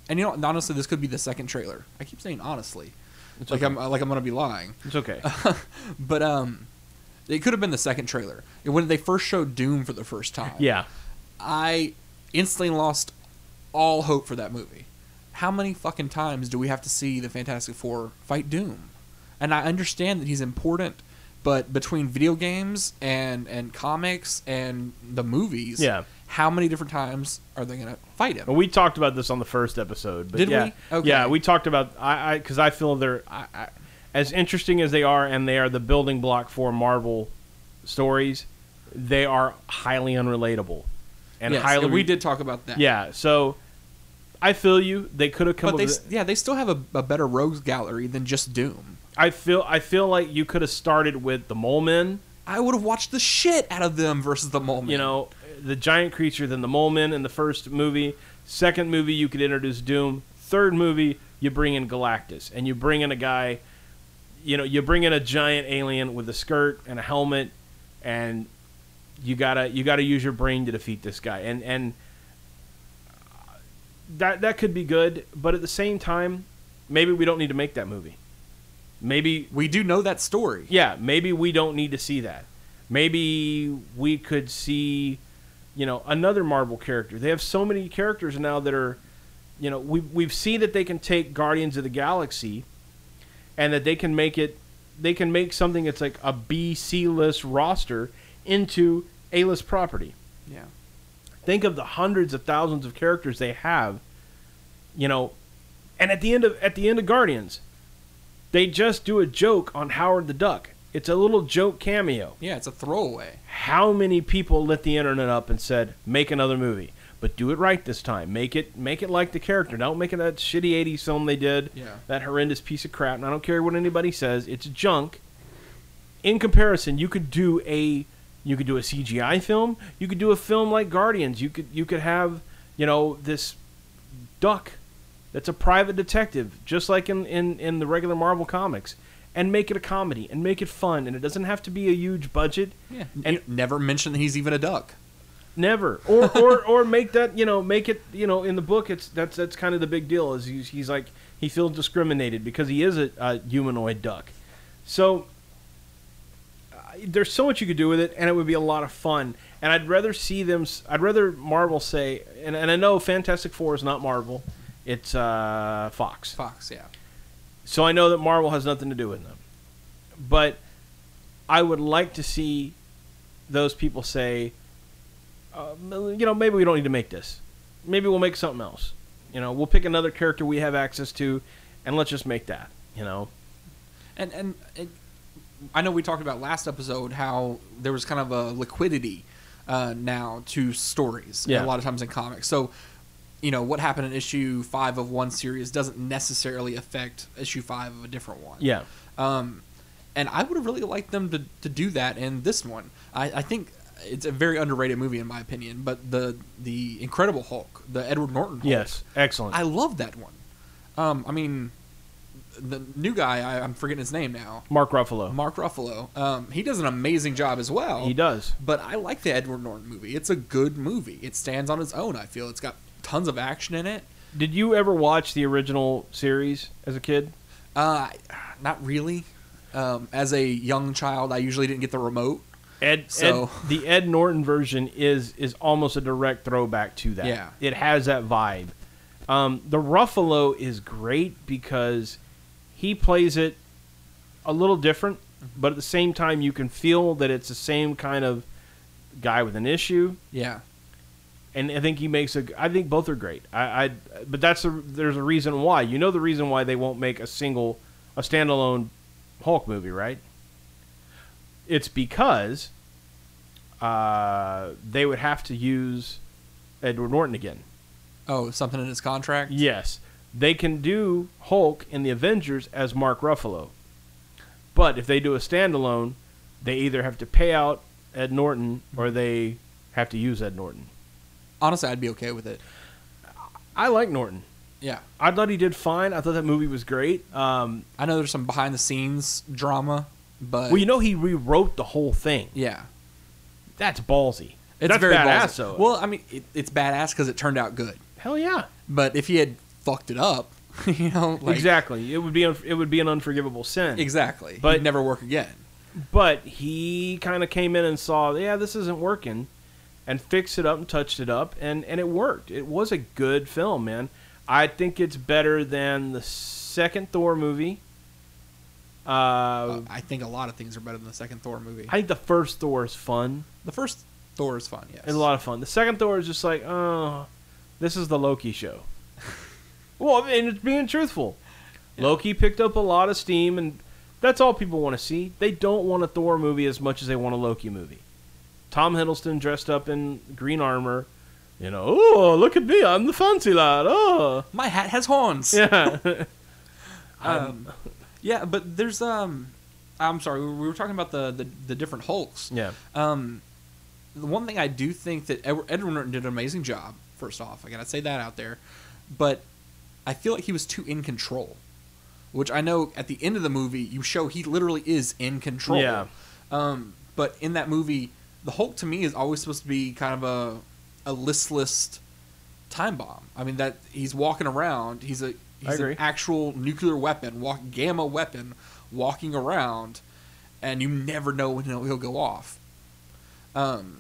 and you know, honestly, this could be the second trailer. I keep saying honestly, It's like okay. I'm like I'm gonna be lying, It's okay. but um, it could have been the second trailer when they first showed Doom for the first time. yeah. I instantly lost all hope for that movie. How many fucking times do we have to see the Fantastic Four fight Doom? And I understand that he's important, but between video games and and comics and the movies, Yeah. how many different times are they gonna fight him? Well, we talked about this on the first episode, but Did yeah, we? Okay. yeah, we talked about I I because I feel they're I, I, as interesting as they are, and they are the building block for Marvel stories. They are highly unrelatable, and Yes, highly we did talk about that. Yeah, so I feel you. They could have come. but up they with yeah they still have a, a better rogues gallery than just Doom. I feel I feel like you could have started with the Mole Men. I would have watched the shit out of them versus the Mole Men. You know, the giant creature, then the Mole Men in the first movie. Second movie, you could introduce Doom. Third movie, you bring in Galactus, and you bring in a guy. You know, you bring in a giant alien with a skirt and a helmet, and you gotta you gotta use your brain to defeat this guy. And and that that could be good, but at the same time, maybe we don't need to make that movie. Maybe we do know that story. yeah, maybe we don't need to see that. Maybe we could see, you know, another Marvel character. They have so many characters now that are, you know, we we've seen that they can take Guardians of the Galaxy and that they can make it, they can make something that's like a B C list roster into A list property. Yeah. Think of the hundreds of thousands of characters they have, you know, and at the end of at the end of Guardians, they just do a joke on Howard the Duck. It's a little joke cameo. Yeah, it's a throwaway. How many people lit the internet up and said, "Make another movie"? But do it right this time. Make it make it like the character. Don't make it that shitty '80s film they did. Yeah. That horrendous piece of crap. And I don't care what anybody says. It's junk. In comparison, you could do a you could do a CGI film. You could do a film like Guardians. You could you could have you know this duck that's a private detective, just like in, in, in the regular Marvel comics, and make it a comedy and make it fun. And it doesn't have to be a huge budget. Yeah. And- And never mention that he's even a duck. Never, or or or make that you know make it you know in the book it's that's that's kind of the big deal is he's, he's like he feels discriminated because he is a, a humanoid duck, so uh, there's so much you could do with it and it would be a lot of fun and I'd rather see them I'd rather Marvel say and, and I know Fantastic Four is not Marvel, it's uh, Fox, Fox, yeah. so I know that Marvel has nothing to do with them. But I would like to see those people say, uh, you know, maybe we don't need to make this. Maybe we'll make something else. You know, we'll pick another character we have access to, and let's just make that. You know, And and it, I know we talked about last episode how there was kind of a liquidity uh, now to stories. Yeah. A lot of times in comics. So, you know, what happened in issue five of one series doesn't necessarily affect issue five of a different one. yeah, Um, and I would have really liked them to, to do that in this one. I, I think it's a very underrated movie in my opinion. But the the Incredible Hulk, the Edward Norton Hulk, yes, excellent. I love that one. Um, I mean, the new guy, I, I'm forgetting his name now. Mark Ruffalo, Mark Ruffalo. Um, he does an amazing job as well. he does. But I like the Edward Norton movie. It's a good movie. It stands on its own. I feel it's got tons of action in it. Did you ever watch the original series as a kid? Uh, not really. Um, as a young child, I usually didn't get the remote. Ed, So- Ed, the Ed Norton version is is almost a direct throwback to that. Yeah. it has that vibe. Um, the Ruffalo is great because he plays it a little different, but at the same time, you can feel that it's the same kind of guy with an issue. Yeah. And I think he makes a. I think both are great. I, I but that's a, there's a reason why. You know the reason why they won't make a single, a standalone Hulk movie, right? It's because uh, they would have to use Edward Norton again. Oh, something in his contract. Yes, they can do Hulk in the Avengers as Mark Ruffalo, but if they do a standalone, they either have to pay out Ed Norton or they have to use Ed Norton. Honestly, I'd be okay with it. I like Norton. Yeah. I thought he did fine. I thought that movie was great. Um, I know there's some behind the scenes drama, but well, you know, he rewrote the whole thing. yeah, That's ballsy. it's That's very badass, ballsy. though. Well, I mean, it, it's badass because it turned out good. hell yeah, But if he had fucked it up, you know, like, exactly. It would be it would be an unforgivable sin. exactly, But- he'd never work again. But he kind of came in and saw, yeah, this isn't working, and fixed it up and touched it up, and and it worked. It was a good film, man. I think it's better than the second Thor movie. Uh, Uh, I think a lot of things are better than the second Thor movie. I think the first Thor is fun. the first Thor is fun, yes. It's a lot of fun. The second Thor is just like, oh, this is the Loki show. well, and it's being truthful. Loki picked up a lot of steam, and that's all people want to see. They don't want a Thor movie as much as they want a Loki movie. Tom Hiddleston dressed up in green armor, you know, oh, look at me, I'm the fancy lad. Oh, My hat has horns. yeah. Um, yeah, but there's um, I'm sorry, we were talking about the the, the different Hulks. yeah. Um, the one thing I do think that Edward, Edward Norton did an amazing job. First off, I gotta say that out there, but I feel like he was too in control. Which I know at the end of the movie you show he literally is in control. Yeah. Um, but in that movie, the Hulk to me is always supposed to be kind of a a listless time bomb. I mean that he's walking around. He's a he's an actual nuclear weapon, walk gamma weapon, walking around, and you never know when he'll, he'll go off. Um,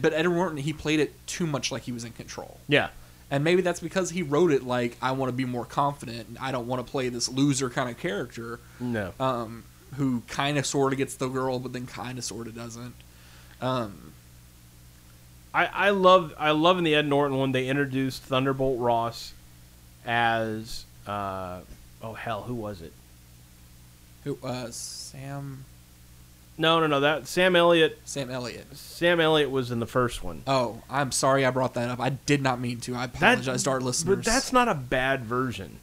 but Edward Norton he played it too much like he was in control, Yeah. And maybe that's because he wrote it like I want to be more confident and I don't want to play this loser kind of character No. um, who kind of sort of gets the girl but then kind of sort of doesn't. Um, I, I love I love in the Ed Norton one they introduced Thunderbolt Ross as uh, oh hell who was it? who uh, Sam No no no that Sam Elliott Sam Elliott. Sam Elliott was in the first one. Oh, I'm sorry I brought that up. I did not mean to. I That- apologize to our listeners. But that's not a bad version.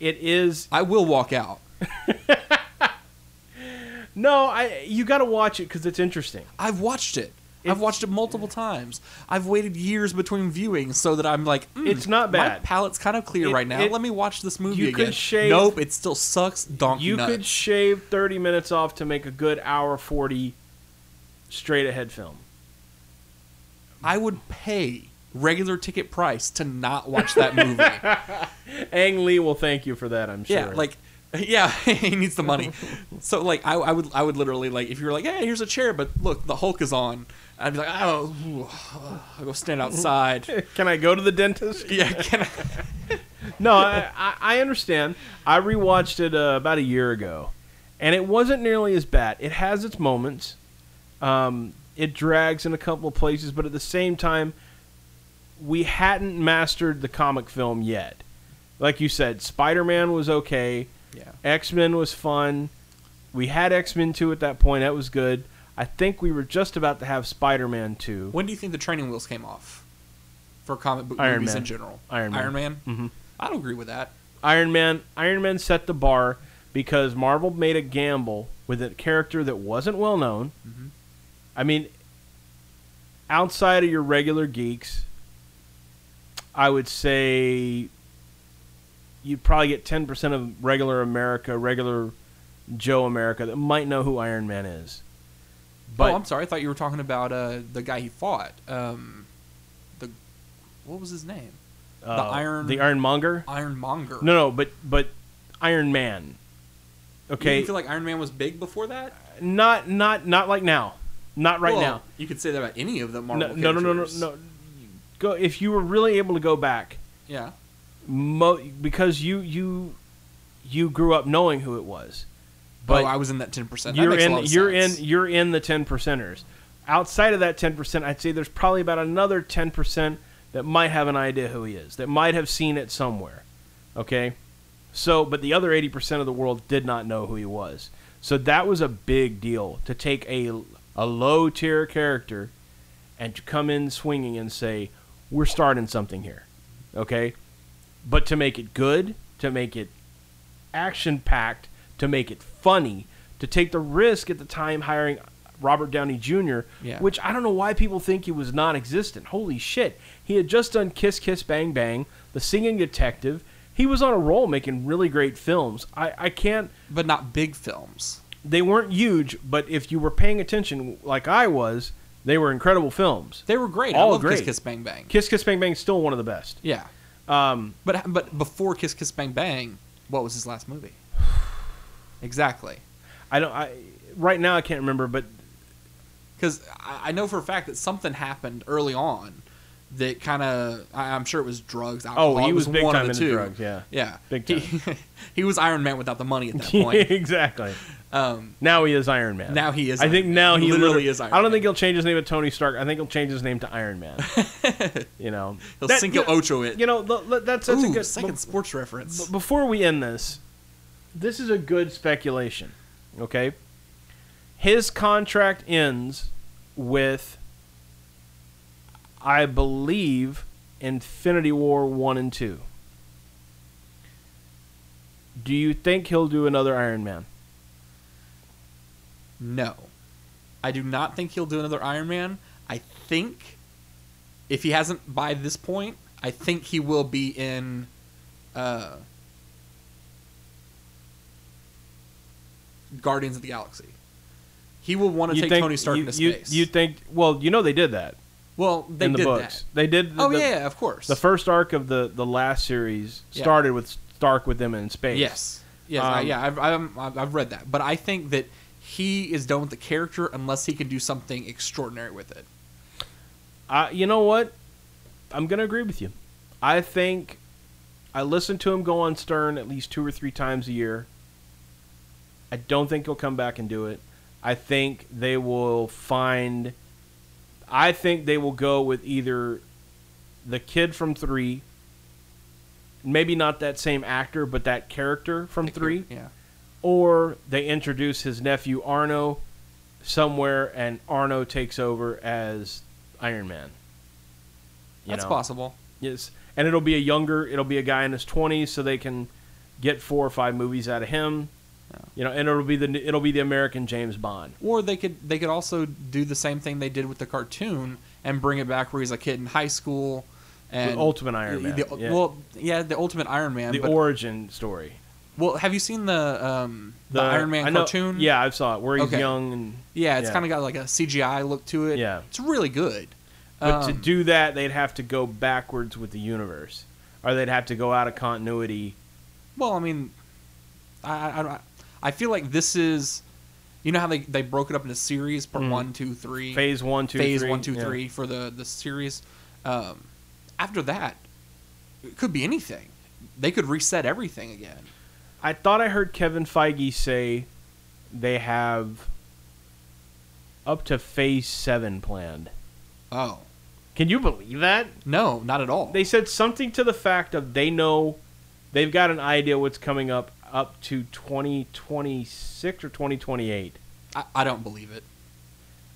It is I will walk out. no I you got to watch it because it's interesting. I've watched it. I've watched it multiple times. I've waited years between viewings so that I'm like, mm, It's not bad. My palate's kind of clear It- right now. it- Let me watch this movie you again. could shave- Nope, it still sucks. Donkey You nuts. could shave 30 minutes off to make a good hour 40 straight ahead film. I would pay regular ticket price to not watch that movie. Ang Lee will thank you for that, I'm sure. yeah, like, yeah, he needs the money. So like, I, I would, I would literally like, if you were like, hey, here's a chair, but look, the Hulk is on. I'd be like, oh, ooh, I'll go stand outside. Can I go to the dentist? yeah, can I? No, I, I, I understand. I rewatched it uh, about a year ago, and it wasn't nearly as bad. It has its moments. Um, it drags in a couple of places, but at the same time, we hadn't mastered the comic film yet. Like you said, Spider Man was okay. Yeah. X Men was fun. We had X Men 2 at that point. That was good. I think we were just about to have Spider Man 2. When do you think the training wheels came off for comic book Iron movies Man. in general? Iron Man. Iron Man. Mhm. I don't agree with that. Iron Man Iron Man set the bar because Marvel made a gamble with a character that wasn't well known. I mean, outside of your regular geeks, I would say you'd probably get ten percent of regular America, regular Joe America that might know who Iron Man is. But oh, I'm sorry. I thought you were talking about uh, the guy he fought. Um, the what was his name? uh, the Iron- the Ironmonger. Ironmonger. No, no, but but Iron Man. Okay, didn't feel like Iron Man was big before that? not not not like now, not right Well, now. You could say that about any of the No, Marvel no, no, no, no, no. Go if you were really able to go back, Yeah. Mo- because you you you grew up knowing who it was. Oh, but But oh, I was in that ten percent. you're in you're sense. in you're in the ten percenters. Outside of that ten percent, I'd say there's probably about another ten percent that might have an idea who he is, that might have seen it somewhere. Okay, so but the other eighty percent of the world did not know who he was. So that was a big deal to take a a low tier character and to come in swinging and say we're starting something here. Okay, but to make it good, to make it action packed, to make it funny, to take the risk at the time hiring Robert Downey Jr., Yeah. which I don't know why people think he was non existent. Holy shit. He had just done Kiss Kiss Bang Bang, The Singing Detective. He was on a roll making really great films. I, I can't, but not big films. they weren't huge, but if you were paying attention like I was, they were incredible films. They were great. All I love great. Kiss Kiss Bang Bang. Kiss Kiss Bang Bang is still one of the best. Yeah. Um, But but before Kiss Kiss Bang Bang, what was his last movie? Exactly. I don't. I right now I can't remember, but Because I, I know for a fact that something happened early on that kind of I'm sure it was drugs. Alcohol. oh, he It was big one of time the into two. drugs. Yeah, Yeah, Big He, he was Iron Man without the money at that point. exactly. Um, Now he is Iron Man. Now he is I Iron think Man. now He he literally literally is Iron I don't Man. think he'll change his name to Tony Stark. I think he'll change his name to Iron Man. you know, he'll That- Cinco you know- Ocho it. You know, that's such Ooh, a good. second sports reference. before we end this, this is a good speculation. Okay, his contract ends with, I believe, Infinity War one and two. Do you think he'll do another Iron Man? No. I do not think he'll do another Iron Man. I think if he hasn't by this point, I think he will be in uh, Guardians of the Galaxy. He will want to You take think- Tony Stark you, into you- space. You think? Well, you know they did that well, they in the did books. that. They did. The, Oh the- yeah, yeah, of course. The first arc of the the last series Yeah. started with Stark with them in space. Yes. Yes. Um, yeah. I've, I've, I've I've read that, but I think that he is done with the character unless he can do something extraordinary with it. Uh, you know what? I'm gonna agree with you. I think I listen to him go on Stern at least two or three times a year. I don't think he'll come back and do it. I think they will find. I think they will go with either the kid from three, maybe not that same actor, but that character from three, Yeah. or they introduce his nephew Arno somewhere, and Arno takes over as Iron Man. You That's know? possible. Yes, and it'll be a younger. It'll be a guy in his twenties, so they can get four or five movies out of him. You know, and it'll be the it'll be the American James Bond. Or they could they could also do the same thing they did with the cartoon and bring it back where he's a kid in high school and Ultimate Iron Man, the- yeah. Well, yeah, the Ultimate Iron Man. The but, origin story. well, have you seen the um the, Iron Man I know- cartoon? Yeah, I saw it where he's Okay. young and yeah, it's yeah. kind of got like a CGI look to it. Yeah. it's really good. But to Um, do that, they'd have to go backwards with the universe, or they'd have to go out of continuity. Well, I mean, I, don't I I feel like this is, you know how they they broke it up into series, part Mhm. one, two, three, Phase one, two, phase three, one, two, yeah. three for the the series. Um, after that, it could be anything. They could reset everything again. I thought I heard Kevin Feige say they have up to Phase seven planned. Oh Can you believe that? no, not at all. They said something to the fact of they know they've got an idea what's coming up up to 2026 or 2028. I, I don't believe it.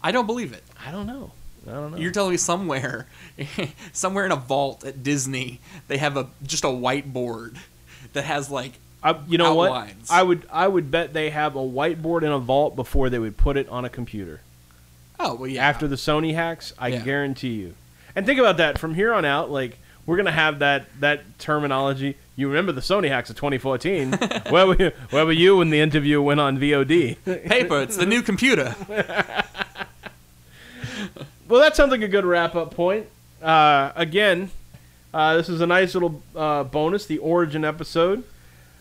I don't believe it. I don't know. I don't know. You're telling me somewhere, somewhere in a vault at Disney, they have a just a whiteboard that has like I, you know outlines. what? I would I would bet they have a whiteboard in a vault before they would put it on a computer. oh well yeah After the Sony hacks, I Yeah. guarantee you. And think about that from here on out like we're gonna have that that terminology. You remember the Sony hacks of 2014? where were you, where were you when the interview went on VOD? paper. It's the new computer. Well, that sounds like a good wrap up point. Uh, again, uh, this is a nice little uh, bonus, the origin episode.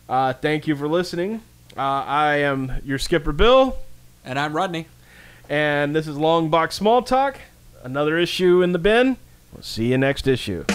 Uh, thank you for listening. Uh, I am your skipper, Bill, And I'm Rodney. and this is Longbox Small Talk. Another issue in the bin. We'll see you next issue.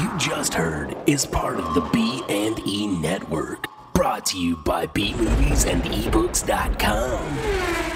You just heard is part of the B and E network, brought to you by bmoviesandebooks.com.